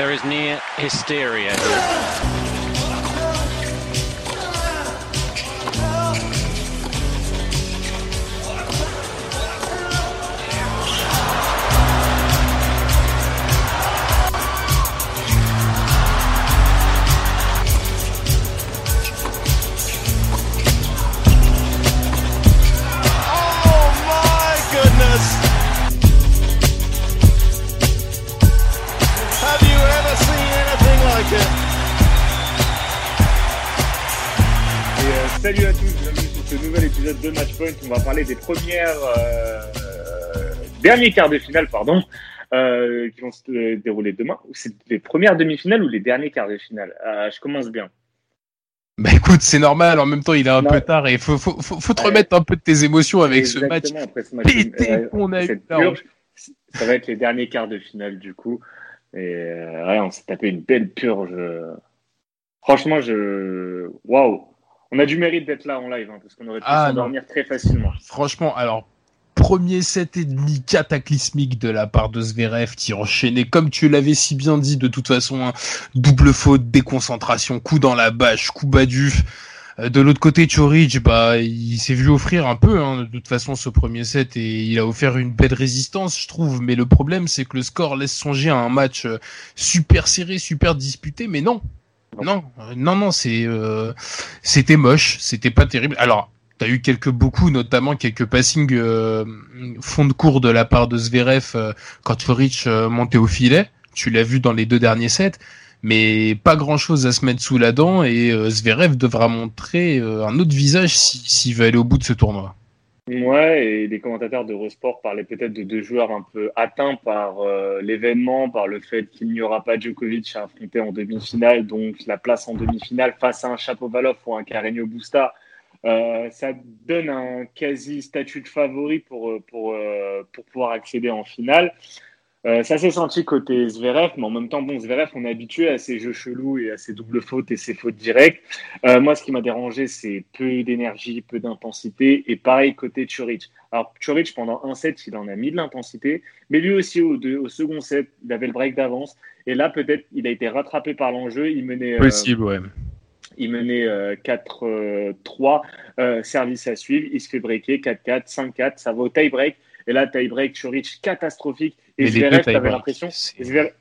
There is near hysteria. Salut à tous, bienvenue sur ce nouvel épisode de Matchpoint. On va parler des premières euh, derniers quarts de finale, pardon, euh, qui vont se euh, dérouler demain. C'est les premières demi-finales ou les derniers quarts de finale? Euh, Je commence bien. Bah écoute, c'est normal, en même temps il est un Non. peu tard et faut, faut, faut, faut te remettre un peu de tes émotions avec ce match après ce match pété euh, qu'on a eu purge, Ça va être les derniers quarts de finale du coup. Et euh, ouais, on s'est tapé une belle purge. Franchement, je. Waouh! On a du mérite d'être là en live hein, parce qu'on aurait pu Ah, s'endormir très facilement. Franchement, alors, premier set et demi cataclysmique de la part de Zverev qui enchaînait, comme tu l'avais si bien dit, de toute façon, hein, double faute, déconcentration, coup dans la bâche, coup bas du. Euh, De l'autre côté, Chorich, bah, il s'est vu offrir un peu, hein, de toute façon, ce premier set et il a offert une belle résistance, je trouve. Mais le problème, c'est que le score laisse songer à un match euh, super serré, super disputé, mais non. Non, non, non, c'est, euh, c'était moche, c'était pas terrible. Alors, T'as eu quelques beaucoup, notamment quelques passings euh, fond de cours de la part de Zverev euh, quand Foric euh, montait au filet. Tu l'as vu dans les deux derniers sets, mais pas grand chose à se mettre sous la dent et euh, Zverev devra montrer euh, un autre visage si- s'il veut aller au bout de ce tournoi. Ouais, et les commentateurs d'Eurosport parlaient peut-être de deux joueurs un peu atteints par euh, l'événement, par le fait qu'il n'y aura pas Djokovic à affronter en demi-finale, donc la place en demi-finale face à un Chapovalov ou un Carreño Busta. Euh, ça donne un quasi statut de favori pour, euh, pour, pour pouvoir accéder en finale. Euh, ça s'est senti côté Zverev, mais en même temps, bon, Zverev, on est habitué à ses jeux chelous et à ses doubles fautes et ses fautes directes. Euh, moi, ce qui m'a dérangé, c'est peu d'énergie, peu d'intensité, et pareil côté Churic. Alors, Churic, pendant un set, il en a mis de l'intensité, mais lui aussi, au, deux- au second set, il avait le break d'avance, et là, peut-être, il a été rattrapé par l'enjeu, il menait... euh, Possible, ouais. il menait euh, 4-3, euh, service à suivre, il se fait breaker 4-4, 5-4, ça va au tie-break. Et là, tie-break, Churic catastrophique. Et Zverev, t'avais l'impression,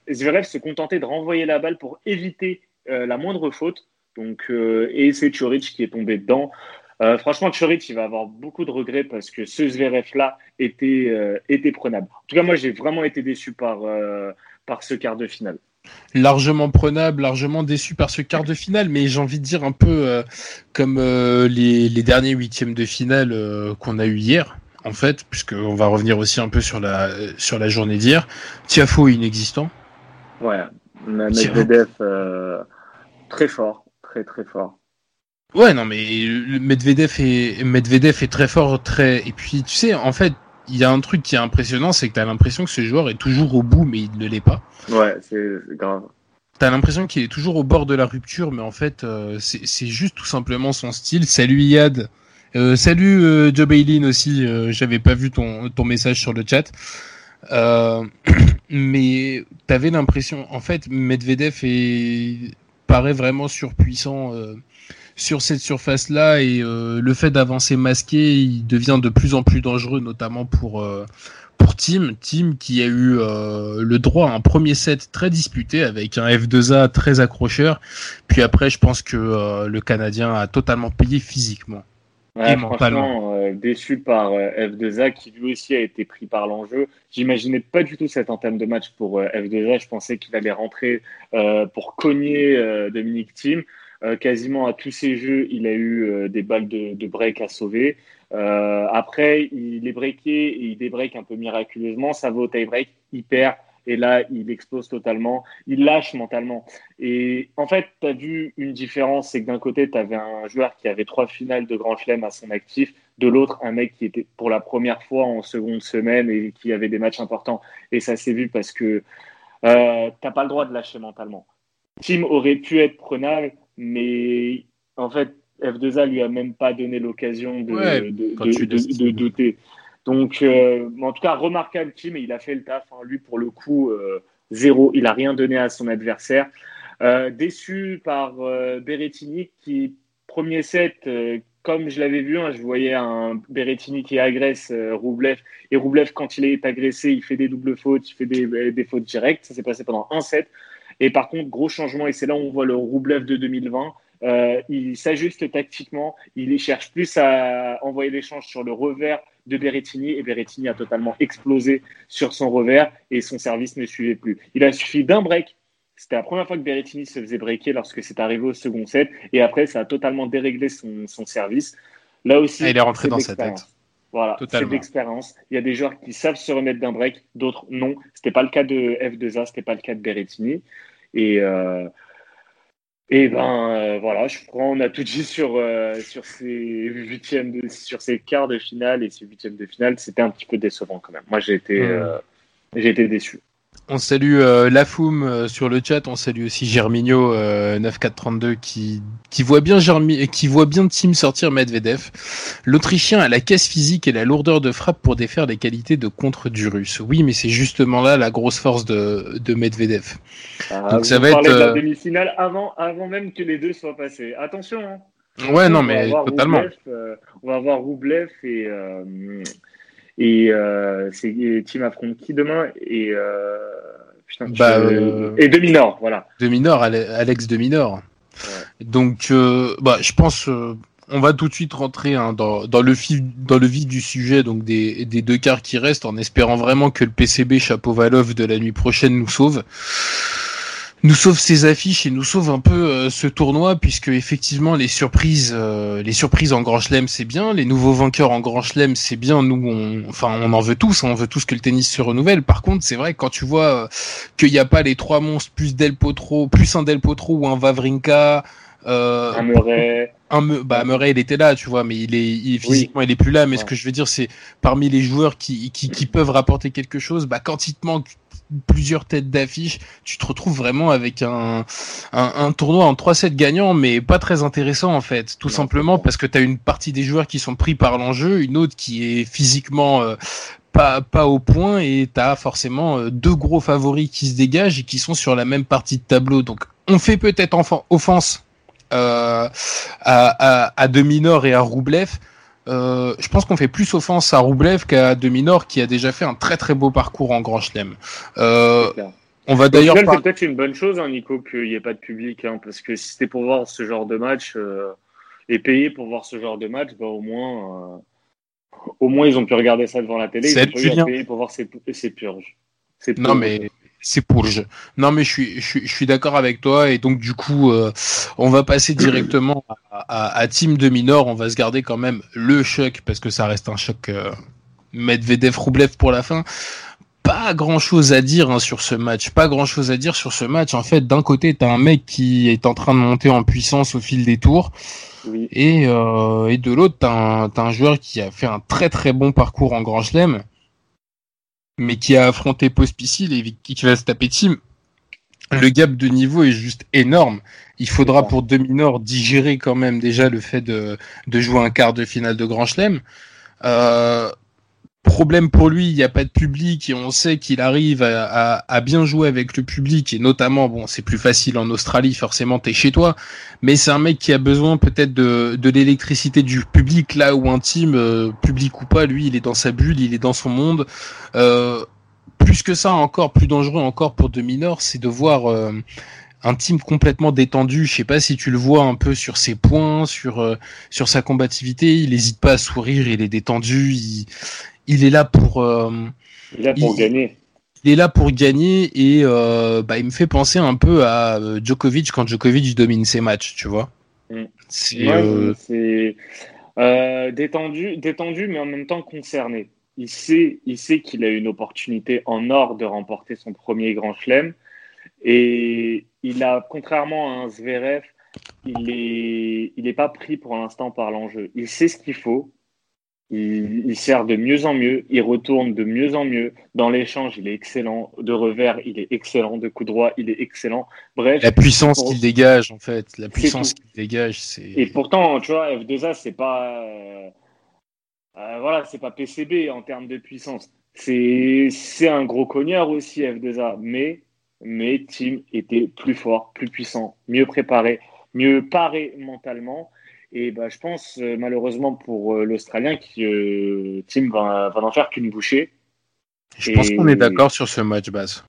Zverev, se contentait de renvoyer la balle pour éviter euh, la moindre faute. Donc, euh, et c'est Churic qui est tombé dedans. Euh, franchement, Churic, il va avoir beaucoup de regrets parce que ce Zverev-là était, euh, était prenable. En tout cas, moi, j'ai vraiment été déçu par, euh, par ce quart de finale. largement prenable, largement déçu par ce quart de finale, mais j'ai envie de dire un peu euh, comme euh, les, les derniers huitièmes de finale euh, qu'on a eu hier, en fait, puisqu'on va revenir aussi un peu sur la sur la journée d'hier. Tiafo inexistant. Ouais, Medvedev, euh, très fort, très très fort. Ouais, non, mais Medvedev est Medvedev est très fort, très et puis tu sais, en fait, il y a un truc qui est impressionnant, c'est que t'as l'impression que ce joueur est toujours au bout, mais il ne l'est pas. Ouais, c'est grave. T'as l'impression qu'il est toujours au bord de la rupture, mais en fait, euh, c'est c'est juste tout simplement son style. Salut Yad. Euh, salut euh, Joe Bailin aussi. euh, J'avais pas vu ton, ton message sur le chat. Euh, mais t'avais l'impression, en fait, Medvedev est, paraît vraiment surpuissant sur cette surface-là et le fait d'avancer masqué, il devient de plus en plus dangereux, notamment pour pour Tim, Tim qui a eu le droit à un premier set très disputé avec un F2A très accrocheur. Puis après, je pense que le Canadien a totalement payé physiquement. Ouais, Et mentalement. franchement, euh, déçu par euh, F2A qui lui aussi a été pris par l'enjeu. J'imaginais pas du tout cette entame de match pour euh, F2A. Je pensais qu'il allait rentrer pour cogner Dominique Thiem. Euh, quasiment à tous ses jeux, il a eu euh, des balles de, de break à sauver. Euh, après, il est breaké et il débreak un peu miraculeusement. Ça va au tie-break, il perd. Et là, il explose totalement. Il lâche mentalement. Et en fait, tu as vu une différence, c'est que d'un côté, tu avais un joueur qui avait trois finales de Grand Chelem à son actif, de l'autre, un mec qui était pour la première fois en seconde semaine et qui avait des matchs importants. Et ça s'est vu parce que euh, t'as pas le droit de lâcher mentalement. Tim aurait pu être prenable, mais en fait, F2A lui a même pas donné l'occasion de, Ouais, douter. Donc, euh, en tout cas, remarquable Tim et il a fait le taf. hein. Lui, pour le coup, euh, zéro. Il a rien donné à son adversaire. Euh, déçu par Berrettini qui, premier set, comme je l'avais vu, hein, je voyais un Berrettini qui agresse Roublev. Et Roublev, quand il est agressé, il fait des doubles fautes, il fait des, des fautes directes. Ça s'est passé pendant un set. Et par contre, gros changement, et c'est là où on voit le Roublev de 2020. Euh, il s'ajuste tactiquement, il cherche plus à envoyer l'échange sur le revers de Berrettini et Berrettini a totalement explosé sur son revers et son service ne suivait plus. Il a suffi d'un break. C'était la première fois que Berrettini se faisait breaker lorsque c'est arrivé au second set et après ça a totalement déréglé son, son service. Là aussi, il est rentré dans sa tête. Voilà, c'est d'expérience. Il y a des joueurs qui savent se remettre d'un break, d'autres non. C'était pas le cas de F2A, c'était pas le cas de Berrettini. Et euh, et ben euh, voilà, je crois on a tout dit sur euh, sur ces huitièmes, de, sur ces quarts de finale et ces huitièmes de finale. C'était un petit peu décevant quand même. Moi j'ai été euh, j'ai été déçu. On salue euh, Lafoum euh, sur le chat, on salue aussi Germinho euh, 9432 qui qui voit bien Germi qui voit bien Team sortir Medvedev. L'Autrichien a la caisse physique et la lourdeur de frappe pour défaire les qualités de contre du Russe. Oui, mais c'est justement là la grosse force de de Medvedev. Ah, Donc vous ça va être, de la euh, demi-finale avant avant même que les deux soient passés. Attention. Hein. Ouais, non mais totalement. Roublev, euh, on va avoir Roublev et euh, et euh, c'est Team affronte qui demain et euh, putain, Bah, euh, et demi Nord, voilà. de minor, Ale- Alex de minor. Donc, euh, bah, je pense, euh, on va tout de suite rentrer hein, dans, dans le vif, dans le vif du sujet, donc des, des deux quarts qui restent, en espérant vraiment que le PCB Chapovalov de la nuit prochaine nous sauve. Nous sauve ces affiches et nous sauve un peu euh, ce tournoi, puisque effectivement les surprises, euh, les surprises en Grand Chelem c'est bien, les nouveaux vainqueurs en Grand Chelem c'est bien. Nous, on, enfin, on en veut tous, hein, on veut tous que le tennis se renouvelle. Par contre, c'est vrai que quand tu vois euh, qu'il n'y a pas les trois monstres plus Del Potro, plus un Del Potro ou un Vavrinka. Euh, Un Murray. un bah Murray il était là tu vois mais il est, il physiquement il est plus là mais ce que je veux dire c'est parmi les joueurs qui, qui, qui peuvent rapporter quelque chose bah quand il te manque plusieurs têtes d'affiche. Tu te retrouves vraiment avec un, un, un tournoi en 3-7 gagnant mais pas très intéressant en fait. Tout Non, simplement parce que tu as une partie des joueurs qui sont pris par l'enjeu une autre qui est physiquement euh, pas, pas au point et tu as forcément euh, deux gros favoris qui se dégagent et qui sont sur la même partie de tableau. Donc on fait peut-être offense euh, à, à, à Deminor et à Roublev. Euh, je pense qu'on fait plus offense à Roublev qu'à Deminor qui a déjà fait un très très beau parcours en Grand Chelem. Euh, on va d'ailleurs par- c'est peut-être une bonne chose, hein, Nico, qu'il n'y ait pas de public, hein, parce que si c'était pour voir ce genre de match euh, et payer pour voir ce genre de match, bah, au moins, euh, au moins ils ont pu regarder ça devant la télé. Ils ont pas eu à Julien. payer pour voir ces, ces purges. Ces Non purges. mais c'est pour le jeu. Non mais je suis je suis, je suis d'accord avec toi et donc du coup euh, on va passer directement à, à, à Team de Minor. On va se garder quand même le choc parce que ça reste un choc euh, Medvedev Roublev pour la fin. Pas grand chose à dire hein, sur ce match. Pas grand chose à dire sur ce match. En fait, d'un côté, t'as un mec qui est en train de monter en puissance au fil des tours. Oui. Et, euh, et de l'autre, t'as un, t'as un joueur qui a fait un très très bon parcours en Grand Chelem, mais qui a affronté Pospisil et qui va se taper Team. Le gap de niveau est juste énorme. Il faudra pour Dominor digérer quand même déjà le fait de, de jouer un quart de finale de Grand Chelem. Euh, problème pour lui, il n'y a pas de public et on sait qu'il arrive à, à, à bien jouer avec le public et notamment, bon, c'est plus facile en Australie, forcément, t'es chez toi, mais c'est un mec qui a besoin peut-être de, de l'électricité du public là où un team, euh, public ou pas, lui, il est dans sa bulle, il est dans son monde. Euh, plus que ça, encore plus dangereux encore pour De Minor, c'est de voir euh, un team complètement détendu. Je sais pas si tu le vois un peu sur ses points, sur euh, sur sa combativité. Il n'hésite pas à sourire, il est détendu. Il, il est là pour euh, Il est là pour il- gagner. il est là pour gagner et euh, bah, il me fait penser un peu à euh, Djokovic quand Djokovic domine ses matchs, tu vois. Mm. C'est Ouais, euh, détendu, détendu, mais en même temps concerné. Il sait, il sait qu'il a une opportunité en or de remporter son premier Grand Chelem, et il a, contrairement à un Zverev, il est, il est pas pris pour l'instant par l'enjeu. Il sait ce qu'il faut. Il, il sert de mieux en mieux, il retourne de mieux en mieux. Dans l'échange, il est excellent. De revers, il est excellent. De coup droit, il est excellent. Bref, la puissance pour- qu'il dégage en fait, la puissance qu'il dégage, c'est Et pourtant, tu vois, F2A, c'est pas. euh, euh, voilà, c'est pas PCB en termes de puissance. C'est un gros cognard aussi, F2A. Mais mais Team était plus fort, plus puissant, mieux préparé, mieux paré mentalement. Et bah, je pense euh, malheureusement pour euh, l'Australien que euh, Team va, va n'en faire qu'une bouchée. Je pense qu'on est d'accord sur ce match, base.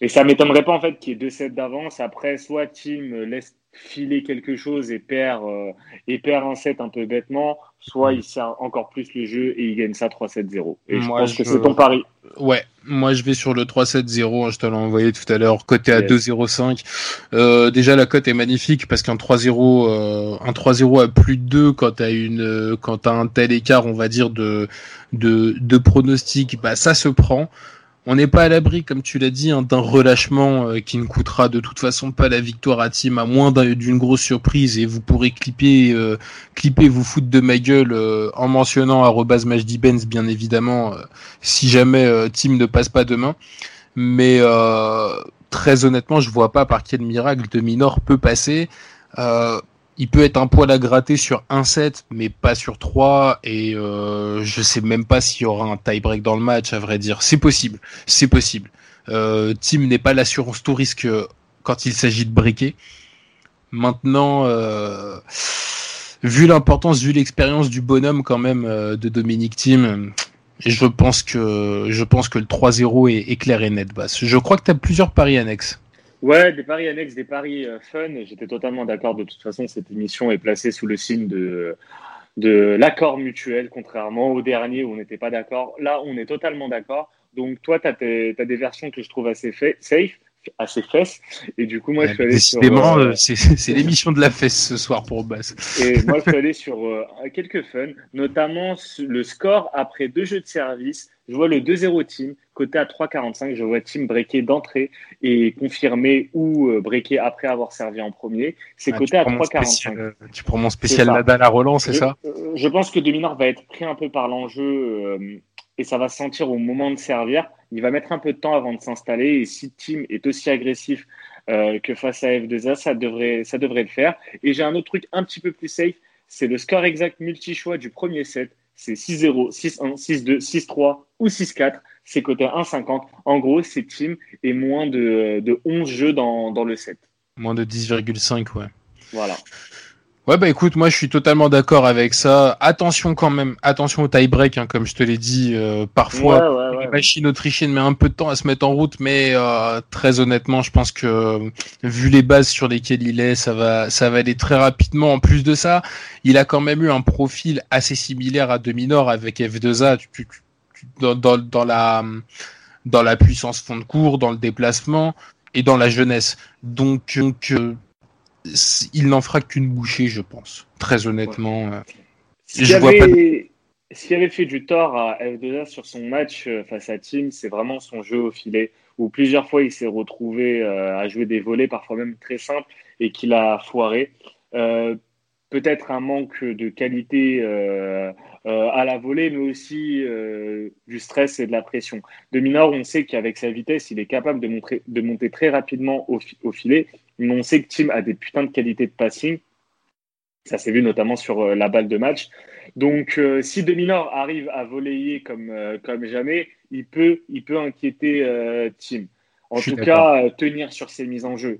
Et ça m'étonnerait pas en fait qu'il y ait deux sets d'avance. Après, soit Team laisse filer quelque chose et perd, euh, et perd un set un peu bêtement, soit il sert encore plus le jeu et il gagne ça 3-7-0. Et je Moi, pense que je- c'est ton pari. Ouais, moi je vais sur le 3-7-0, hein, je te l'ai envoyé tout à l'heure, côté à Yes. 2-0-5. Euh, déjà la cote est magnifique parce qu'un 3-0 euh, un 3-0 à plus de 2 quand t'as une euh, quand t'as un tel écart, on va dire de de de pronostic, bah ça se prend. On n'est pas à l'abri, comme tu l'as dit, hein, d'un relâchement euh, qui ne coûtera de toute façon pas la victoire à team, à moins d'un- d'une grosse surprise, et vous pourrez clipper, euh, clipper vous foutre de ma gueule euh, en mentionnant arrobas Benz, bien évidemment, euh, si jamais euh, team ne passe pas demain. Mais très honnêtement, je vois pas par quel miracle de Minor peut passer. Il peut être un poil à gratter sur un set, mais pas sur trois. Et euh, je sais même pas s'il y aura un tie-break dans le match, à vrai dire. C'est possible, c'est possible. Euh, Team n'est pas l'assurance tout risque euh, quand il s'agit de breaker. Maintenant, euh, vu l'importance, vu l'expérience du bonhomme quand même euh, de Dominique Team, je pense que je pense que le 3-0 est, est clair et net. Basse. Je crois que tu as plusieurs paris annexes. Ouais, des paris annexes, des paris euh, fun. J'étais totalement d'accord. De toute façon, cette émission est placée sous le signe de, de l'accord mutuel, contrairement au dernier où on n'était pas d'accord. Là, on est totalement d'accord. Donc, toi, tu as, des versions que je trouve assez safe, assez fesses. Et du coup, moi, je suis allé sur. Décidément, euh, euh, c'est l'émission de la fesse ce soir pour Basse. Et moi, je suis allé sur euh, quelques fun, notamment le score après deux jeux de service. Je vois le 2-0 team, côté à 3,45. Je vois team breaker d'entrée et confirmer ou euh, breaker après avoir servi en premier. C'est Ah, côté à prends mon 3,45. spécial, euh, Tu prends mon spécial. Nadal à relance, c'est ça euh, Je pense que Dominor va être pris un peu par l'enjeu euh, et ça va se sentir au moment de servir. Il va mettre un peu de temps avant de s'installer et si Team est aussi agressif euh, que face à F2A, ça devrait, ça devrait le faire. Et j'ai un autre truc un petit peu plus safe, c'est le score exact multi-choix du premier set. C'est 6-0, 6-1, 6-2, 6-3 ou 6-4. C'est côté 1,50. En gros, c'est Team et moins de, de 11 jeux dans, dans le set. Moins de 10,5, ouais. Voilà. Ouais, bah écoute, moi je suis totalement d'accord avec ça. Attention quand même, attention au tie-break, hein, comme je te l'ai dit, euh, parfois Ouais, ouais, ouais. la machine autrichienne met un peu de temps à se mettre en route, mais euh, très honnêtement, je pense que euh, vu les bases sur lesquelles il est, ça va, ça va aller très rapidement. En plus de ça, il a quand même eu un profil assez similaire à Dominor avec F2A. Tu, tu- tu- dans, dans, dans la dans la puissance fond de cours, dans le déplacement et dans la jeunesse. Donc, euh, il n'en fera qu'une bouchée, je pense. Très honnêtement. euh. Ce Je qui, vois avait, avait fait du tort à F2A sur son match euh, face à Team, c'est vraiment son jeu au filet, où plusieurs fois il s'est retrouvé euh, à jouer des volets, parfois même très simples, et qu'il a foiré. Euh, Peut-être un manque de qualité euh, euh, à la volée, mais aussi euh, du stress et de la pression. De Minor, on sait qu'avec sa vitesse, il est capable de, montrer, de monter très rapidement au, fi- au filet, mais on sait que Team a des putains de qualités de passing. Ça s'est vu notamment sur la balle de match. Donc, si Dominor arrive à voler comme, comme jamais, il peut, il peut inquiéter Team. En tout cas, tenir sur ses mises en jeu.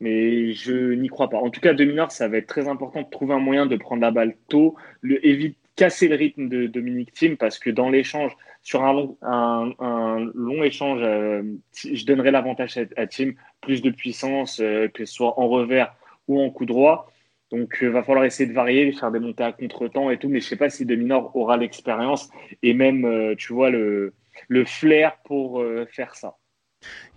Mais je n'y crois pas. En tout cas, Dominor, ça va être très important de trouver un moyen de prendre la balle tôt, le, évite casser le rythme de Dominique Team parce que dans l'échange, sur un long, un, long échange, euh, je donnerai l'avantage à, à Team, plus de puissance, euh, que ce soit en revers ou en coup droit. Donc, il va falloir essayer de varier, faire des montées à contre-temps et tout, mais je sais pas si Dominor aura l'expérience et même, euh, tu vois, le, flair pour euh, faire ça.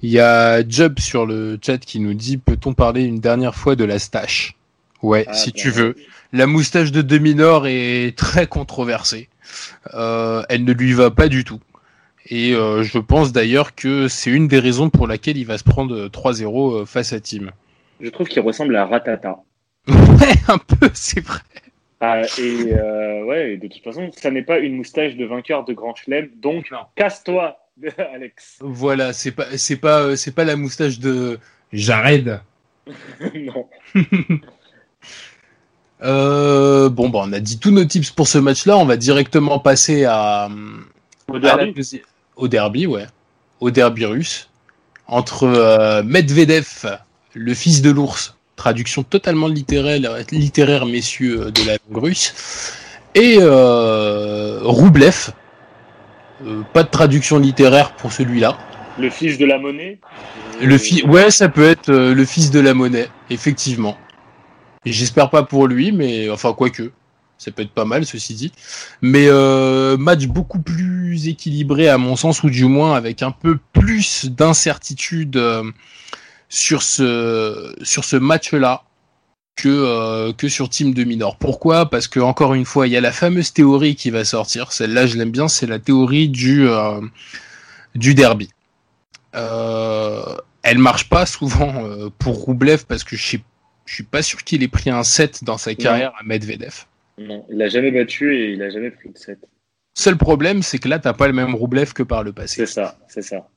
Il y a Job sur le chat qui nous dit peut-on parler une dernière fois de la stache? Ouais, Ah, si bah, tu veux. La moustache de Dominor est très controversée. Euh, elle ne lui va pas du tout. Et euh, je pense d'ailleurs que c'est une des raisons pour laquelle il va se prendre 3-0 face à Team. Je trouve qu'il ressemble à Ratata. Ouais, un peu, c'est vrai. Ah, et euh, ouais, de toute façon, ça n'est pas une moustache de vainqueur de Grand Chelem, donc Non. Alex. Voilà, c'est pas, c'est pas, euh, c'est pas la moustache de Jared. non. Euh, bon, bah, on a dit tous nos tips pour ce match-là. On va directement passer à, Au à la derby. au derby, ouais. Au derby russe. entre Medvedev, le fils de l'ours, traduction totalement littéraire, littéraire messieurs de la langue russe, et Roublev, pas de traduction littéraire pour celui-là. Le fils de la monnaie Le fils, ouais, ça peut être le fils de la monnaie, effectivement. Et j'espère pas pour lui, mais enfin quoique, ça peut être pas mal ceci dit. Mais euh, match beaucoup plus équilibré à mon sens, ou du moins avec un peu plus d'incertitude euh, sur ce sur ce match-là que euh, que sur Team de Minor. Pourquoi? Parce que encore une fois, il y a la fameuse théorie qui va sortir. Celle-là, je l'aime bien. C'est la théorie du du derby. elle marche pas souvent pour Roublev parce que je sais je suis pas sûr qu'il ait pris un set dans sa carrière à Medvedev. Non, il l'a jamais battu et il a jamais pris de set. Seul problème, c'est que là, t'as pas le même Roublev que par le passé. C'est ça, c'est ça.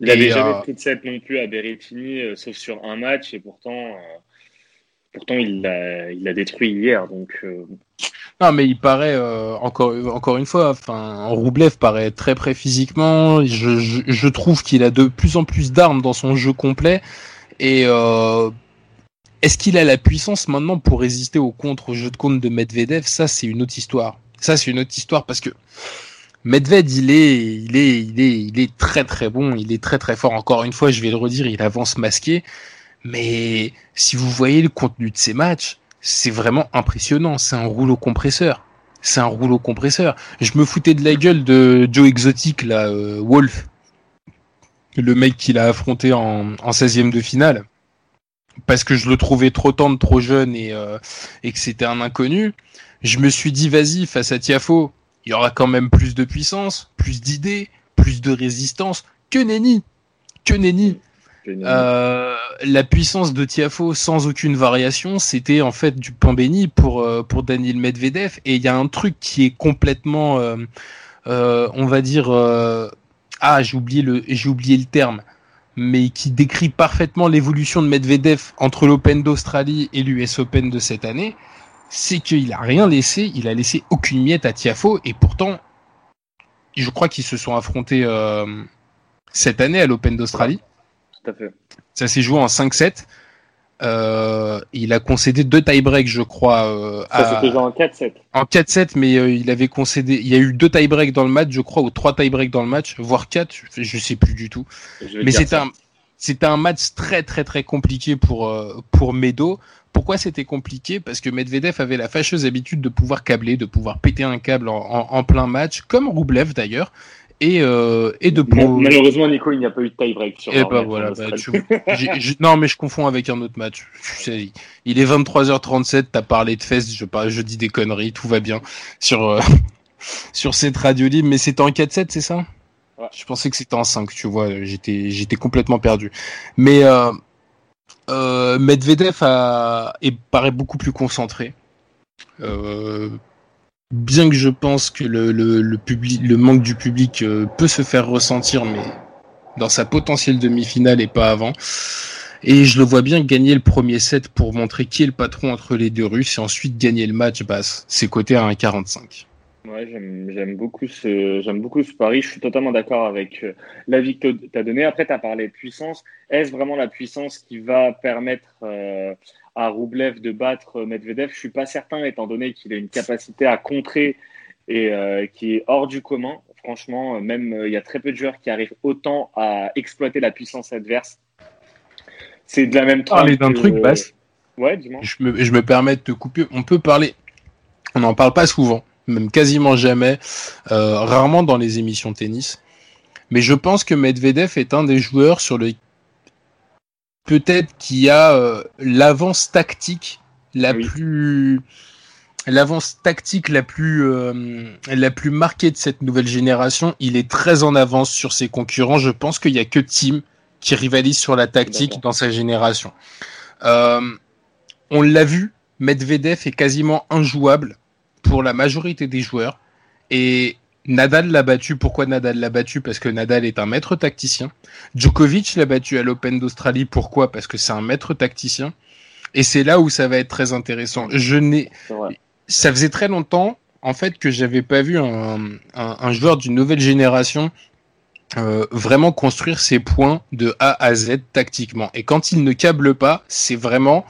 Il n'avait jamais euh, pris de set non plus à Berrettini, euh, sauf sur un match, et pourtant, euh, pourtant il l'a il a détruit hier. Donc, Non, mais il paraît, encore, encore une fois, enfin, Roublev paraît très près physiquement. Je, je, je trouve qu'il a de plus en plus d'armes dans son jeu complet. Et est-ce qu'il a la puissance maintenant pour résister au contre-jeu de compte de Medvedev? Ça, c'est une autre histoire. Ça, c'est une autre histoire parce que Medvedev, il est, il est, il est, il est très très bon. Il est très très fort. Encore une fois, je vais le redire, il avance masqué. Mais si vous voyez le contenu de ces matchs, c'est vraiment impressionnant. C'est un rouleau compresseur. C'est un rouleau compresseur. Je me foutais de la gueule de Joe Exotic, là, euh, Wolf. Le mec qu'il a affronté en, en 16e de finale parce que je le trouvais trop tendre, trop jeune et, euh, et que c'était un inconnu, je me suis dit vas-y face à Tiafo, il y aura quand même plus de puissance, plus d'idées, plus de résistance que Nenny, que Nenny. Euh, la puissance de Tiafo sans aucune variation, c'était en fait du pain béni pour euh, pour Daniel Medvedev. Et il y a un truc qui est complètement, euh, on va dire, ah j'ai oublié le oublié le terme mais qui décrit parfaitement l'évolution de Medvedev entre l'Open d'Australie et l'US Open de cette année, c'est qu'il a rien laissé, il a laissé aucune miette à Tiafo, et pourtant, je crois qu'ils se sont affrontés cette année à l'Open d'Australie. Tout à fait. Ça s'est joué en 5-7. Euh, il a concédé deux tie-breaks, je crois. Euh, ça s'était joué en 4-7. En 4-7, mais euh, il avait concédé. Il y a eu deux tie-breaks dans le match, je crois, ou trois tie-breaks dans le match, voire quatre. Je sais plus du tout. Mais c'était un, c'était un match très très très compliqué pour euh, pour Medo. Pourquoi c'était compliqué? Parce que Medvedev avait la fâcheuse habitude de pouvoir câbler, de pouvoir péter un câble en, en, en plein match, comme Roublev d'ailleurs et, euh, et de Malheureusement, Nico, il n'y a pas eu de tie-break sur et eh bah, voilà, bah, Non, mais je confonds avec un autre match. il est 23h37, t'as parlé de fest, je, je dis des conneries, tout va bien sur, euh, sur cette radio libre, mais c'était en 4-7, c'est ça? Ouais. Je pensais que c'était en 5, tu vois, j'étais, j'étais complètement perdu. Mais euh, euh, Medvedev a, est, paraît beaucoup plus concentré. Euh, bien que je pense que le, le, le, public, le manque du public euh, peut se faire ressentir, mais dans sa potentielle demi-finale et pas avant. Et je le vois bien gagner le premier set pour montrer qui est le patron entre les deux Russes et ensuite gagner le match basse. C'est coté à 1,45. Ouais, j'aime beaucoup ce j'aime beaucoup ce pari. Je suis totalement d'accord avec euh, l'avis que tu as donné. Après, tu as parlé de puissance. Est-ce vraiment la puissance qui va permettre euh, à Roublev de battre Medvedev. Je suis pas certain, étant donné qu'il a une capacité à contrer et euh, qui est hors du commun. Franchement, même euh, il y a très peu de joueurs qui arrivent autant à exploiter la puissance adverse. C'est de la même Parler d'un truc, basse. Ouais, dis-moi. Je me, je me permets de te couper. On peut parler. On n'en parle pas souvent, même quasiment jamais, euh, rarement dans les émissions tennis. Mais je pense que Medvedev est un des joueurs sur le peut-être qu'il y a euh, l'avance tactique la plus l'avance tactique la plus euh, la plus marquée de cette nouvelle génération. Il est très en avance sur ses concurrents. Je pense qu'il y a que Tim qui rivalise sur la tactique dans sa génération. Euh, on l'a vu, Medvedev est quasiment injouable pour la majorité des joueurs et Nadal l'a battu. Pourquoi Nadal l'a battu? Parce que Nadal est un maître tacticien. Djokovic l'a battu à l'Open d'Australie. Pourquoi? Parce que c'est un maître tacticien. Et c'est là où ça va être très intéressant. Je n'ai, ça faisait très longtemps en fait que j'avais pas vu un, un, un joueur d'une nouvelle génération euh, vraiment construire ses points de A à Z tactiquement. Et quand il ne câble pas, c'est vraiment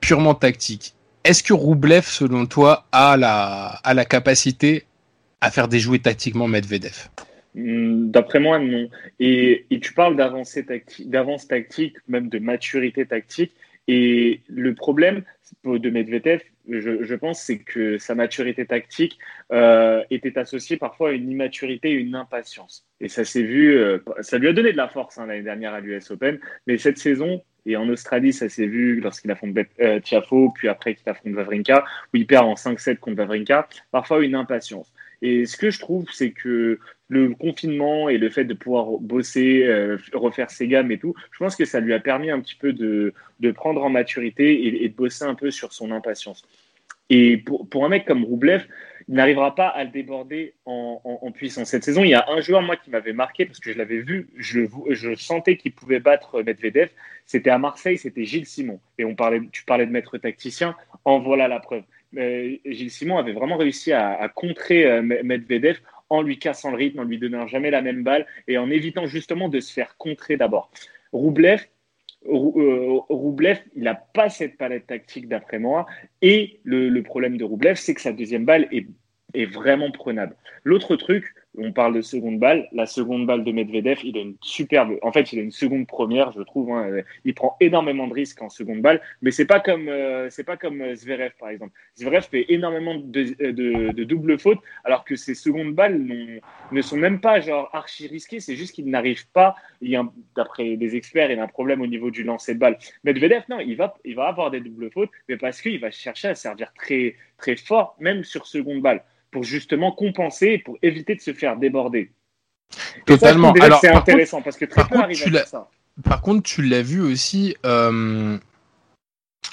purement tactique. Est-ce que Roublev, selon toi, a la, a la capacité à faire déjouer tactiquement Medvedev hmm, D'après moi, non. Et, tu parles d'avance tactique, tactique, même de maturité tactique. Et le problème de Medvedev, je, pense, c'est que sa maturité tactique euh, était associée parfois à une immaturité une impatience. Et ça s'est vu, euh, ça lui a donné de la force hein, l'année dernière à l'US Open, mais cette saison, et en Australie, ça s'est vu lorsqu'il affronte euh, Tiafo, puis après qu'il affronte Vavrinka, où il perd en 5-7 contre Vavrinka, parfois une impatience. Et ce que je trouve, c'est que le confinement et le fait de pouvoir bosser, euh, refaire ses gammes et tout, je pense que ça lui a permis un petit peu de, de prendre en maturité et, de bosser un peu sur son impatience. Et pour, pour un mec comme Roublev, il n'arrivera pas à le déborder en, en, en, puissance. Cette saison, il y a un joueur, moi, qui m'avait marqué parce que je l'avais vu, je, je sentais qu'il pouvait battre Medvedev. C'était à Marseille, c'était Gilles Simon. Et on parlait, tu parlais de maître tacticien, en voilà la preuve. Gilles Simon avait vraiment réussi à, contrer euh, Medvedev en lui cassant le rythme, en lui donnant jamais la même balle et en évitant justement de se faire contrer d'abord. Roublev, euh, il n'a pas cette palette tactique d'après moi. Et le, problème de Roublev, c'est que sa deuxième balle est vraiment prenable. L'autre truc, on parle de seconde balle. La seconde balle de Medvedev, il a une superbe. En fait, il a une seconde première, je trouve. Hein. Il prend énormément de risques en seconde balle, mais c'est pas comme euh, c'est pas comme euh, Zverev par exemple. Zverev fait énormément de, de, de doubles fautes, alors que ses secondes balles ne sont même pas genre archi risquées. C'est juste qu'il n'arrive pas. D'après des experts, il a un problème au niveau du lancer de balle. Medvedev, non, il va il va avoir des doubles fautes, mais parce qu'il va chercher à servir très très fort, même sur seconde balle pour justement compenser, pour éviter de se faire déborder. Totalement. Ça, Alors, c'est intéressant contre, parce que très peu arrivent à ça. Par contre, tu l'as vu aussi. Euh,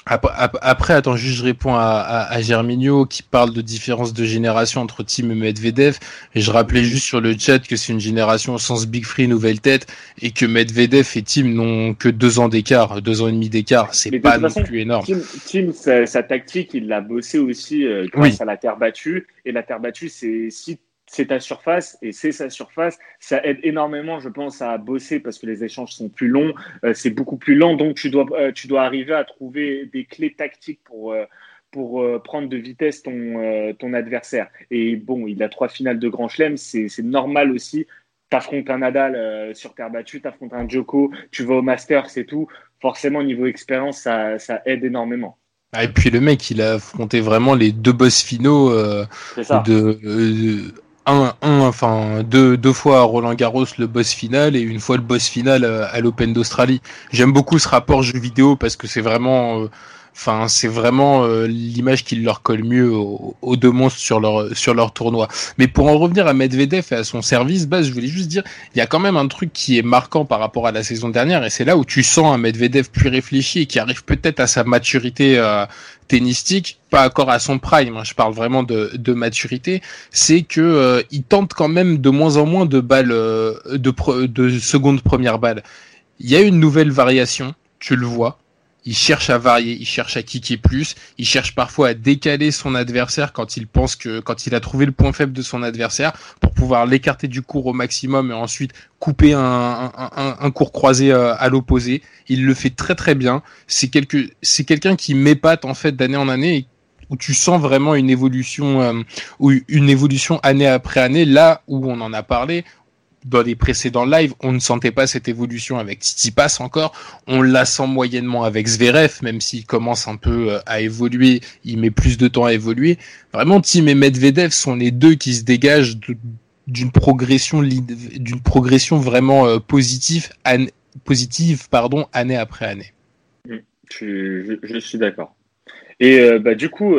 après, attends, juste je réponds à, à, à, Germinio qui parle de différence de génération entre Tim et Medvedev. Et je rappelais juste sur le chat que c'est une génération au sens Big Free, nouvelle tête, et que Medvedev et Tim n'ont que deux ans d'écart, deux ans et demi d'écart. C'est pas non façon, plus énorme. Tim, Tim sa, sa, tactique, il l'a bossé aussi euh, grâce oui. à la terre battue. Et la terre battue, c'est si c'est ta surface et c'est sa surface. Ça aide énormément, je pense, à bosser parce que les échanges sont plus longs, euh, c'est beaucoup plus lent, donc tu dois, euh, tu dois arriver à trouver des clés tactiques pour, euh, pour prendre de vitesse ton, ton adversaire. Et bon, il a trois finales de Grand Chelem, c'est normal aussi. T'affrontes un Nadal sur terre battue, t'affrontes un Djoko, tu vas au Master, c'est tout. Forcément, niveau expérience, ça, ça aide énormément. Ah, et puis le mec, il a affronté vraiment les deux boss finaux de, un, un, enfin deux, deux fois à Roland Garros le boss final et une fois le boss final à, l'Open d'Australie. J'aime beaucoup ce rapport jeu vidéo parce que c'est vraiment, euh, enfin c'est vraiment euh, l'image qui leur colle mieux aux, deux monstres sur leur sur leur tournoi. Mais pour en revenir à Medvedev et à son service base, je voulais juste dire, il y a quand même un truc qui est marquant par rapport à la saison dernière et c'est là où tu sens un Medvedev plus réfléchi et qui arrive peut-être à sa maturité euh, tennistique, pas encore à son prime, hein, je parle vraiment de, de maturité, c'est que euh, il tente quand même de moins en moins de balles euh, de, de seconde première balle. Il y a une nouvelle variation, tu le vois. Il cherche à varier, il cherche à kicker plus, il cherche parfois à décaler son adversaire quand il pense que quand il a trouvé le point faible de son adversaire pour pouvoir l'écarter du cours au maximum et ensuite couper un, un, un, un cours croisé euh, à l'opposé. Il le fait très très bien. C'est quelque, c'est quelqu'un qui m'épate en fait d'année en année et où tu sens vraiment une évolution euh, ou une évolution année après année là où on en a parlé dans les précédents lives, on ne sentait pas cette évolution avec Tsitsipas encore. On la sent moyennement avec Zverev, même s'il commence un peu euh, à évoluer, il met plus de temps à évoluer. Vraiment, Tim et Medvedev sont les deux qui se dégagent d'une progression, d'une progression vraiment euh, positive, positive, pardon, année après année. Je, je, suis d'accord. Et euh, bah, du coup,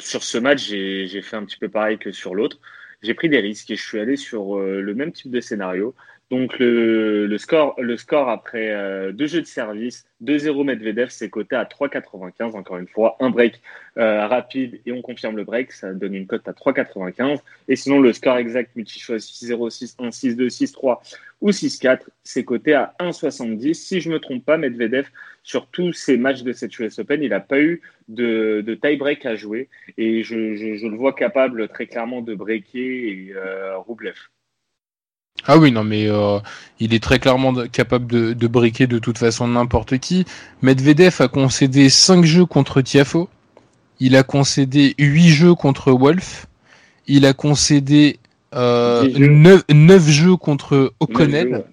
sur ce match, j'ai fait un petit peu pareil que sur l'autre j'ai pris des risques et je suis allé sur euh, le même type de scénario. Donc le, score, le score après euh, deux jeux de service, 2-0 Medvedev, c'est coté à 3,95 encore une fois, un break euh, rapide et on confirme le break, ça donne une cote à 3,95. Et sinon le score exact multi-choix 6-0, 6-1, 6-2, 6-3 ou 6-4, c'est coté à 1,70. Si je me trompe pas, Medvedev sur tous ces matchs de cette US Open, il n'a pas eu de, tie-break à jouer et je, le vois capable très clairement de breaker et, euh, Roublev. Ah oui, non, mais euh, il est très clairement capable de, de briquer de toute façon n'importe qui. Medvedev a concédé 5 jeux contre Tiafo. Il a concédé 8 jeux contre Wolf. Il a concédé euh, Dix jeux. 9, jeux contre O'Connell.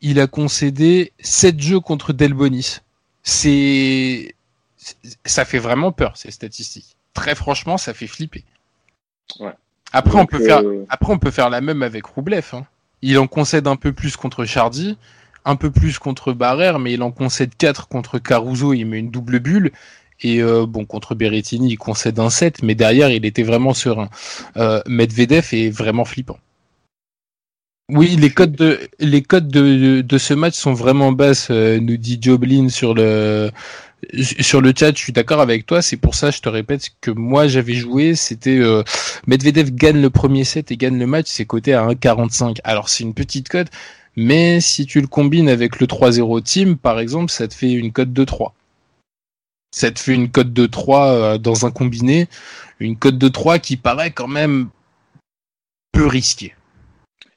Il a concédé 7 jeux contre Delbonis. C'est. Ça fait vraiment peur, ces statistiques. Très franchement, ça fait flipper. Ouais. Après, on peut faire, euh, après, on peut faire la même avec Roublev. hein. Il en concède un peu plus contre Chardy, un peu plus contre Barrère, mais il en concède 4 contre Caruso, il met une double bulle. Et euh, bon, contre Berrettini, il concède un 7, mais derrière, il était vraiment serein. Euh, Medvedev est vraiment flippant. Oui, les codes de les codes de, de ce match sont vraiment basses, euh, nous dit Joblin sur le sur le chat. Je suis d'accord avec toi. C'est pour ça, je te répète que moi j'avais joué. C'était euh, Medvedev gagne le premier set et gagne le match. C'est coté à 1,45. Alors c'est une petite cote, mais si tu le combines avec le 3-0 team, par exemple, ça te fait une cote de 3. Ça te fait une cote de 3 euh, dans un combiné, une cote de 3 qui paraît quand même peu risquée.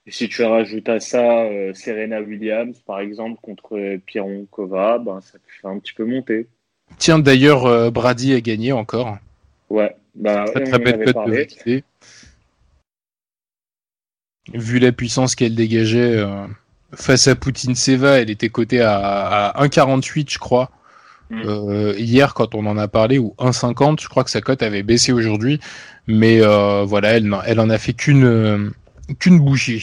Et si tu rajoutes à ça euh, Serena Williams, par exemple, contre euh, Pironkova, ben, ça te fait un petit peu monter. Tiens, d'ailleurs, euh, Brady a gagné encore. Ouais, bah, Très on très en belle avait cote de parlé. validité. Vu la puissance qu'elle dégageait euh, face à Poutine Seva, elle était cotée à, à 1,48 je crois. Mm. Euh, hier quand on en a parlé ou 1,50, je crois que sa cote avait baissé aujourd'hui, mais euh, voilà, elle, n'en- elle en a fait qu'une qu'une bouchée.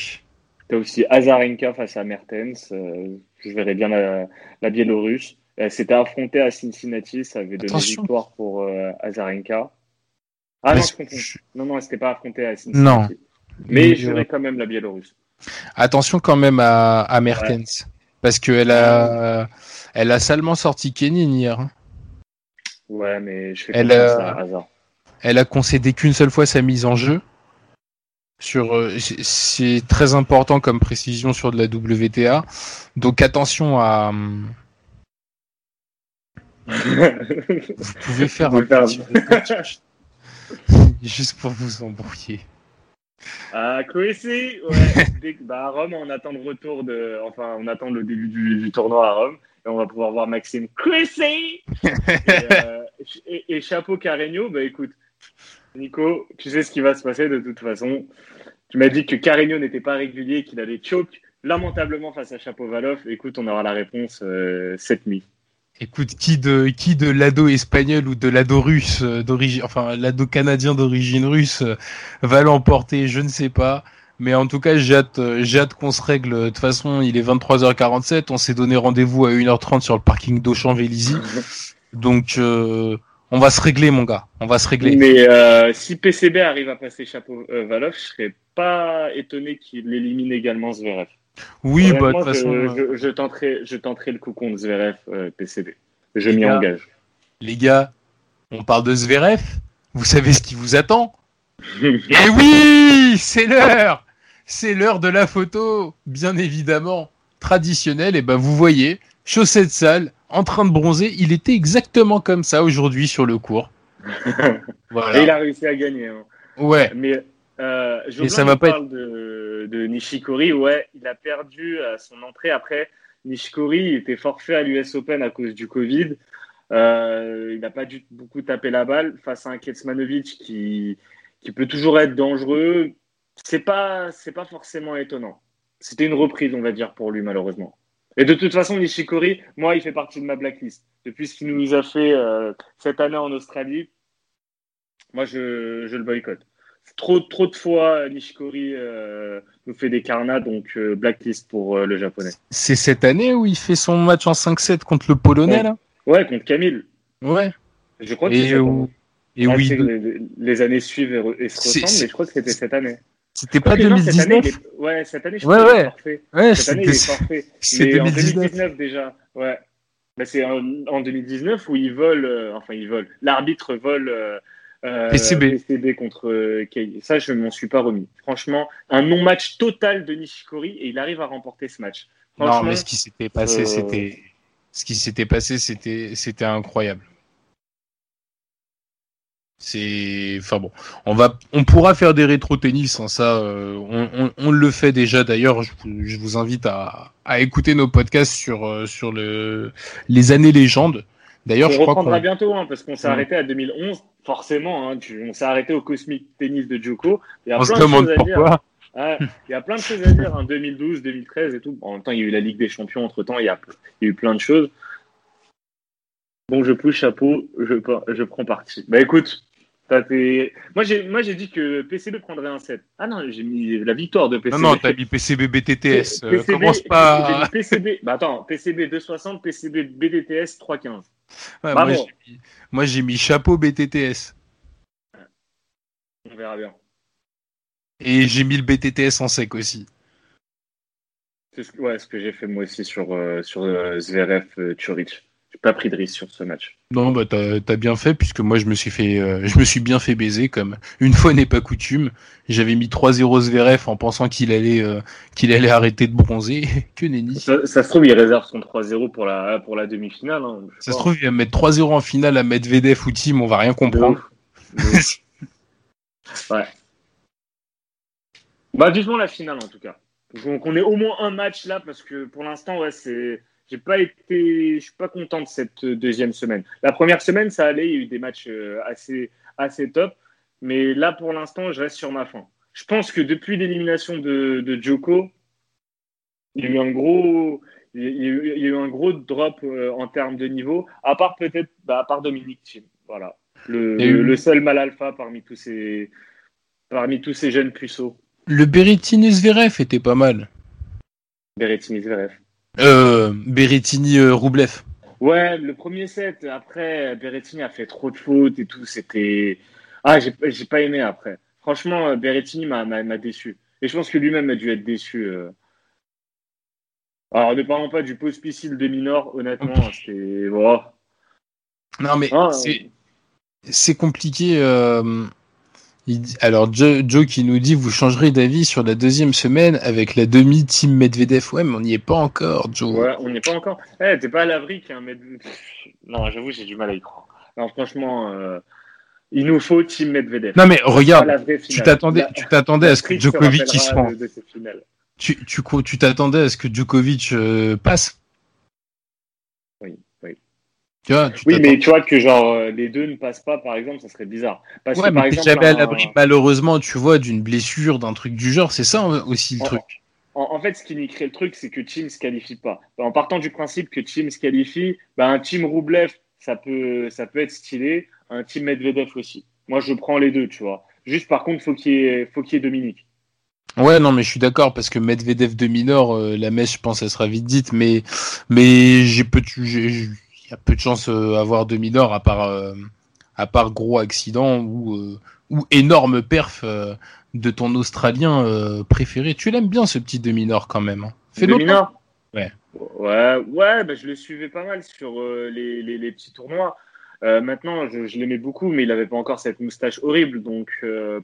T'as aussi Azarenka face à Mertens. je verrais bien la, la Biélorusse. Elle s'était affrontée à Cincinnati. Ça avait donné Attention. victoire pour euh, Azarenka. Ah Mais non, je Non, non, elle s'était pas affrontée à Cincinnati. Non. Mais je euh, quand même la Biélorusse. Attention quand même à, à Mertens, parce qu'elle a elle a salement sorti Kenin hier. hein. Ouais, mais je fais Elle, confiance euh, à Hazard. Elle a concédé qu'une seule fois sa mise en jeu. Sur, euh, c'est- c'est très important comme précision sur de la WTA. Donc attention à. Vous pouvez faire Vous un petit juste pour vous embrouiller. Ah, Chrissy, ouais. Dès bah, à Rome, on attend le retour de. Enfin, on attend le début du, du tournoi à Rome. Et on va pouvoir voir Maxime Chrissy et, euh, et- et chapeau Carreño, bah écoute, Nico, tu sais ce qui va se passer de toute façon. Tu m'as dit que Carreño n'était pas régulier, qu'il allait choke lamentablement face à Chapovalov. Écoute, on aura la réponse euh, cette nuit. Écoute, qui de qui de l'ado espagnol ou de l'ado russe euh, d'origine, enfin l'ado canadien d'origine russe euh, va l'emporter, je ne sais pas. Mais en tout cas, j'ai hâte, euh, hâte qu'on se règle. De toute façon, il est 23h47. On s'est donné rendez-vous à 1h30 sur le parking d'Auchan-Vélizy. Donc, euh, on va se régler, mon gars. On va se régler. Mais euh, si PCB arrive à passer Chapovalov, je serais pas étonné qu'il élimine également Zverev. Oui, bah, de toute façon, je, euh, je, tenterai, je tenterai le coup contre Zverev euh, PCB. Je m'y engage. les gars, on parle de Zverev. Vous savez ce qui vous attend? Eh oui, c'est l'heure C'est l'heure de la photo, bien évidemment. Traditionnelle, et ben vous voyez, chaussettes sales, en train de bronzer. Il était exactement comme ça aujourd'hui sur le cours. Voilà. Et il a réussi à gagner. hein. Ouais, Mais euh, Joblin Et ça nous va pas parle de, de Nishikori. Ouais, il a perdu à son entrée. Après, Nishikori était forfait à l'US Open à cause du Covid. Euh, il n'a pas dû beaucoup taper la balle face à un Ketsmanovic qui, qui peut toujours être dangereux. C'est pas, c'est pas forcément étonnant. C'était une reprise, on va dire, pour lui, malheureusement. Et de toute façon, Nishikori, moi, il fait partie de ma blacklist. Depuis ce qu'il nous a fait euh, cette année en Australie, moi, je, je le boycotte. Trop, trop de fois, Nishikori euh, nous fait des carnats, donc euh, blacklist pour euh, le japonais. c'est cette année où il fait son match en 5-7 contre le Polonais, Ouais. là? Ouais, contre Camille. Ouais. Je crois que c'est Et où, que les, les années suivent et, se ressemblent, mais je crois que c'était cette année. C'était pas Quoique non, cette année, 2019 est- Ouais, cette année, je Ouais, ouais. parfait. Ouais, Cette année, il est parfait. c'est Mais en 2019. 2019 déjà, ouais. Bah, c'est en, en 2019 où il vole, euh, enfin il vole, l'arbitre vole euh, euh, PCB. PCB contre euh, Kei. Ça, je m'en suis pas remis. Franchement, un non-match total de Nishikori et il arrive à remporter ce match. Non, mais ce qui s'était passé, euh, c'était, ce qui s'était passé, c'était, c'était incroyable. C'est, enfin bon, on va, on pourra faire des rétro tennis, hein, ça, euh, on, on, on, le fait déjà. D'ailleurs, je, je, vous invite à, à, écouter nos podcasts sur euh, sur le les années légendes. D'ailleurs, on je crois reprendra bientôt, hein, parce qu'on s'est arrêté à 2011. Forcément, hein, tu- on s'est arrêté au Cosmic Tennis de Joko. Il y a on se plein de demande choses à dire. il y a plein de choses à dire, hein, 2012, 2013 et tout. En même temps, il y a eu la Ligue des Champions entre temps, il y a, il y a eu plein de choses. Bon, je pousse chapeau, je, je prends parti. Bah écoute, t'as tes- moi j'ai dit que PCB prendrait un 7. Ah non, j'ai mis la victoire de PCB. Non, non, t'as mis PCB BTTS. euh, PCB, commence j'ai pas. PCB, bah attends, PCB 260, PCB BDTS 315. Ouais, moi, j'ai mis, moi, j'ai mis chapeau BTTS. On verra bien. Et j'ai mis le BTTS en sec aussi. C'est ce, que- ouais, ce que j'ai fait moi aussi sur, euh, sur euh, Zverev euh. J'ai pas pris de risque sur ce match. Non, bah t'as as bien fait puisque moi je me suis fait, euh, je me suis bien fait baiser comme une fois n'est pas coutume. J'avais mis 3-0 Zverev en pensant qu'il allait, euh, qu'il allait arrêter de bronzer. que nenni. Ça, ça se trouve, il réserve son 3-0 pour la, pour la demi-finale. hein, Ça se trouve il va mettre 3-0 en finale à Medvedev ou Team, on va rien De comprendre. ouf. De ouf. ouais. Bah, vivement la finale en tout cas. Donc, on est au moins un match là parce que pour l'instant, ouais, c'est. J'ai pas été, je suis pas content de cette deuxième semaine. La première semaine, ça allait, il y a eu des matchs euh, assez, assez top, mais là pour l'instant, je reste sur ma fin. Je pense que depuis l'élimination de, de Joko, il y a eu un gros, il y a eu, il y a eu un gros drop euh, en termes de niveau, à part peut-être, bah, à part Dominique Thiem. Voilà, eu- le seul mal alpha parmi tous ces, parmi tous ces jeunes puceaux. Le Berrettini Zverev était pas mal. Berrettini Zverev. Euh, Berrettini euh, Roublev. Ouais, le premier set, après, Berrettini a fait trop de fautes et tout. C'était. Ah, j'ai pas aimé après. Franchement, euh, Berrettini m'a déçu. Et je pense que lui-même a dû être déçu. euh. Alors, ne parlons pas du post-piscile de Minor, honnêtement, c'était. Oh. Non mais Ah, c'est compliqué. euh, alors Joe, Joe qui nous dit vous changerez d'avis sur la deuxième semaine avec la demi team Medvedev. Ouais, mais on n'y est pas encore, Joe. Ouais, on n'est pas encore. Eh, t'es pas à l'abri qu'un mètre. Non, j'avoue, j'ai du mal à y croire. Non, franchement, euh, il nous faut Team Medvedev. Non mais regarde, tu t'attendais, La- tu t'attendais à ce que Djokovic se rappellera rend. de- de cette finale. Tu tu tu t'attendais à ce que Djokovic euh, passe. Oui, oui. Tu vois, tu Oui, t'attends- mais tu vois que genre euh, les deux ne passent pas, par exemple, ça serait bizarre. Parce Ouais, que, par mais exemple, jamais à l'abri malheureusement, tu vois, d'une blessure, d'un truc du genre. C'est ça hein, aussi le en, truc. en- en fait, ce qui niquerait le truc, c'est que Team se qualifie pas. En partant du principe que Team se qualifie, bah, un Team Roublev, ça peut, ça peut être stylé. Un Team Medvedev aussi. Moi, je prends les deux, tu vois. Juste, par contre, faut qu'il y ait, faut qu'il y ait Dominique. Ouais, non, mais je suis d'accord parce que Medvedev de minor, euh, la mèche, je pense, elle sera vite dite, mais mais j'ai peu, de- j'ai- y a peu de chance euh, avoir de minor à part euh, à part gros accident ou euh, ou énorme perf euh, de ton Australien préféré. Tu l'aimes bien ce petit de minor quand même. Hein. Fait De longtemps. Minor Ouais. Ouais, ouais bah, je le suivais pas mal sur les, les, les petits tournois. Maintenant, je, je l'aimais beaucoup, mais il avait pas encore cette moustache horrible. Donc,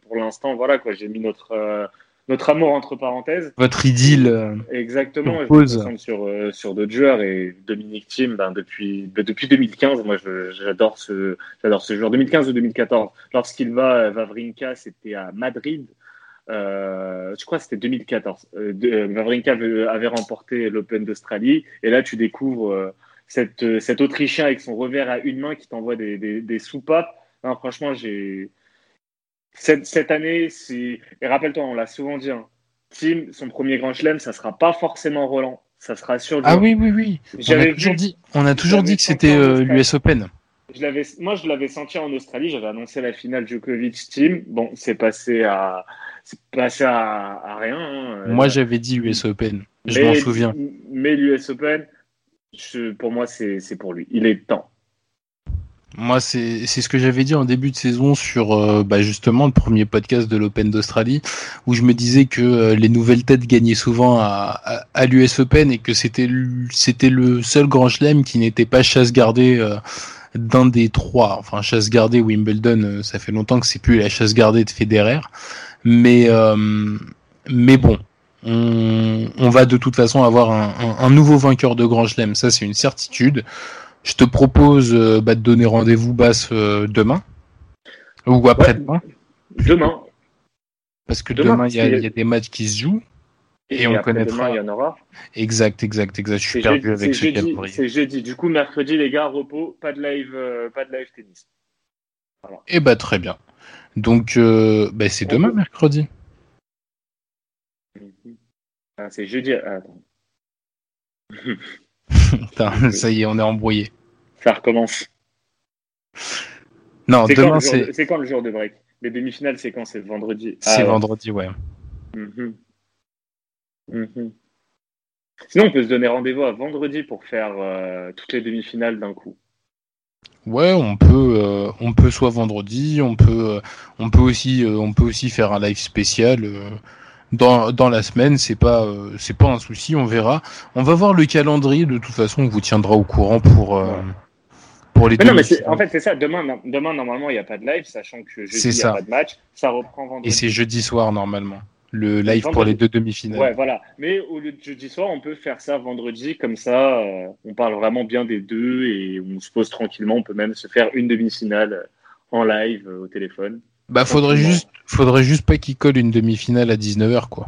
pour l'instant, voilà, quoi, j'ai mis notre, notre amour entre parenthèses. Votre idylle. euh, Exactement, je me sur, euh, sur d'autres joueurs et Dominique Thiem, ben, depuis, ben, depuis 2015, moi j'adore ce, j'adore ce joueur. 2015 ou 2014, lorsqu'il va à Vavrinka, c'était à Madrid. Euh, je crois que c'était 2014. Euh, de- euh, Vavrinka avait, remporté l'Open d'Australie et là tu découvres cette, cet Autrichien avec son revers à une main qui t'envoie des, des, des soupapes. Non, franchement, j'ai cette, cette année, c'est et rappelle-toi, on l'a souvent dit. Hein, Tim, son premier grand chelem, ça sera pas forcément Roland, ça sera sur Ah oui, oui, oui. On a toujours vu, dit, on a toujours dit que c'était euh, l'US Open. je l'avais, moi je l'avais senti en Australie, j'avais annoncé la finale Djokovic-Team. Bon, c'est passé à, c'est passé à, à rien. hein. Moi, j'avais dit US Open. Je m'en souviens. Mais l'US Open, je- pour moi, c'est, c'est pour lui. Il est temps. Moi, c'est ce que j'avais dit en début de saison sur euh, bah, justement le premier podcast de l'Open d'Australie, où je me disais que euh, les nouvelles têtes gagnaient souvent à, à, à l'US Open et que c'était le- c'était le seul grand chelem qui n'était pas chasse gardée euh, d'un des trois. Enfin, chasse gardée Wimbledon, euh, ça fait longtemps que c'est plus la chasse gardée de Federer, mais euh, mais bon. On, on va de toute façon avoir un, un- un nouveau vainqueur de Grand Chelem, ça c'est une certitude. Je te propose euh, bah, de donner rendez-vous basse euh, demain. Ou après-demain Demain. Parce que Demain, il y, a- y des matchs qui se jouent. Et on connaîtra- Demain, il y en aura. Exact, exact, exact. Je suis perdu jeudi, avec ce calendrier. c'est jeudi. Du coup, mercredi, les gars, repos, pas de live, euh, pas de live tennis. Eh bah très bien. Donc euh, bah, c'est demain mercredi. Ah, c'est jeudi. ah, attends. Putain, ça y est, on est embrouillé. Ça recommence. Non, C'est quand, demain c'est c'est quand le jour de break? Les demi-finales, c'est quand? C'est vendredi. c'est Ah, ouais. vendredi, ouais. Mhm. Mhm. Sinon, on peut se donner rendez-vous à vendredi pour faire euh, toutes les demi-finales d'un coup. Ouais, on peut, euh, on peut soit vendredi, on peut, euh, on peut aussi, on peut aussi faire un live spécial dans, dans la semaine. C'est pas, euh, c'est pas un souci. On verra. On va voir le calendrier. De toute façon, on vous tiendra au courant pour, euh, pour les Mais non, mais en fait, c'est ça. Demain, demain, normalement, il n'y a pas de live, sachant que jeudi, il n'y a pas de match. Ça reprend vendredi. Et c'est jeudi soir normalement. Le live pour les deux demi-finales. Ouais, voilà. Mais au lieu de jeudi soir, on peut faire ça vendredi, comme ça, euh, on parle vraiment bien des deux et on se pose tranquillement. On peut même se faire une demi-finale euh, en live euh, au téléphone. Bah faudrait juste, faudrait juste pas qu'il colle une demi-finale à 19h quoi.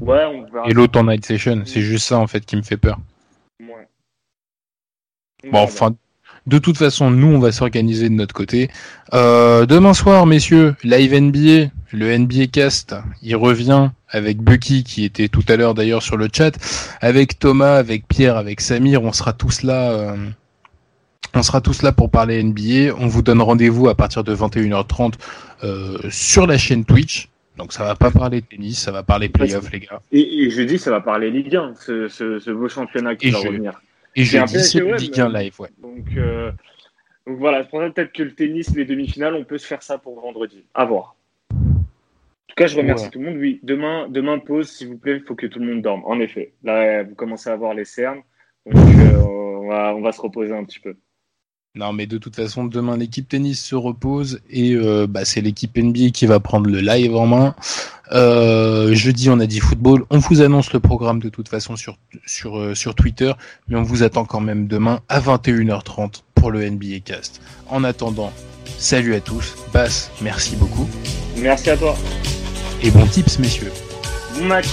Ouais, on verra. Et l'autre en night session. C'est juste ça en fait qui me fait peur. Ouais. Bon, enfin, de toute façon, nous, on va s'organiser de notre côté. Euh, demain soir, messieurs, live NBA, le NBA Cast, il revient avec Bucky, qui était tout à l'heure d'ailleurs sur le chat, avec Thomas, avec Pierre, avec Samir, on sera tous là. euh, on sera tous là pour parler NBA. On vous donne rendez-vous à partir de 21h30 euh, sur la chaîne Twitch. Donc ça va pas parler tennis, ça va parler playoff, les gars. Et, et jeudi, ça va parler Ligue 1, ce, ce, ce beau championnat qui Et va je- revenir. Et jeudi, c'est Ligue 1 euh, live, ouais. Donc, euh, donc voilà, pour ça peut-être que le tennis, les demi-finales, on peut se faire ça pour vendredi. À voir. En tout cas, je remercie Ouais. tout le monde. Oui, demain, demain pause, s'il vous plaît, il faut que tout le monde dorme. En effet, là, vous commencez à avoir les cernes, donc euh, on, va, on va se reposer un petit peu. Non, mais de toute façon, demain, l'équipe tennis se repose et euh, bah, c'est l'équipe NBA qui va prendre le live en main. Euh, jeudi, on a dit football. On vous annonce le programme de toute façon sur, sur, euh, sur Twitter, mais on vous attend quand même demain à 21h30 pour le NBA Cast. En attendant, salut à tous. Bass, merci beaucoup. Merci à toi. Et bon tips, messieurs. Bon match.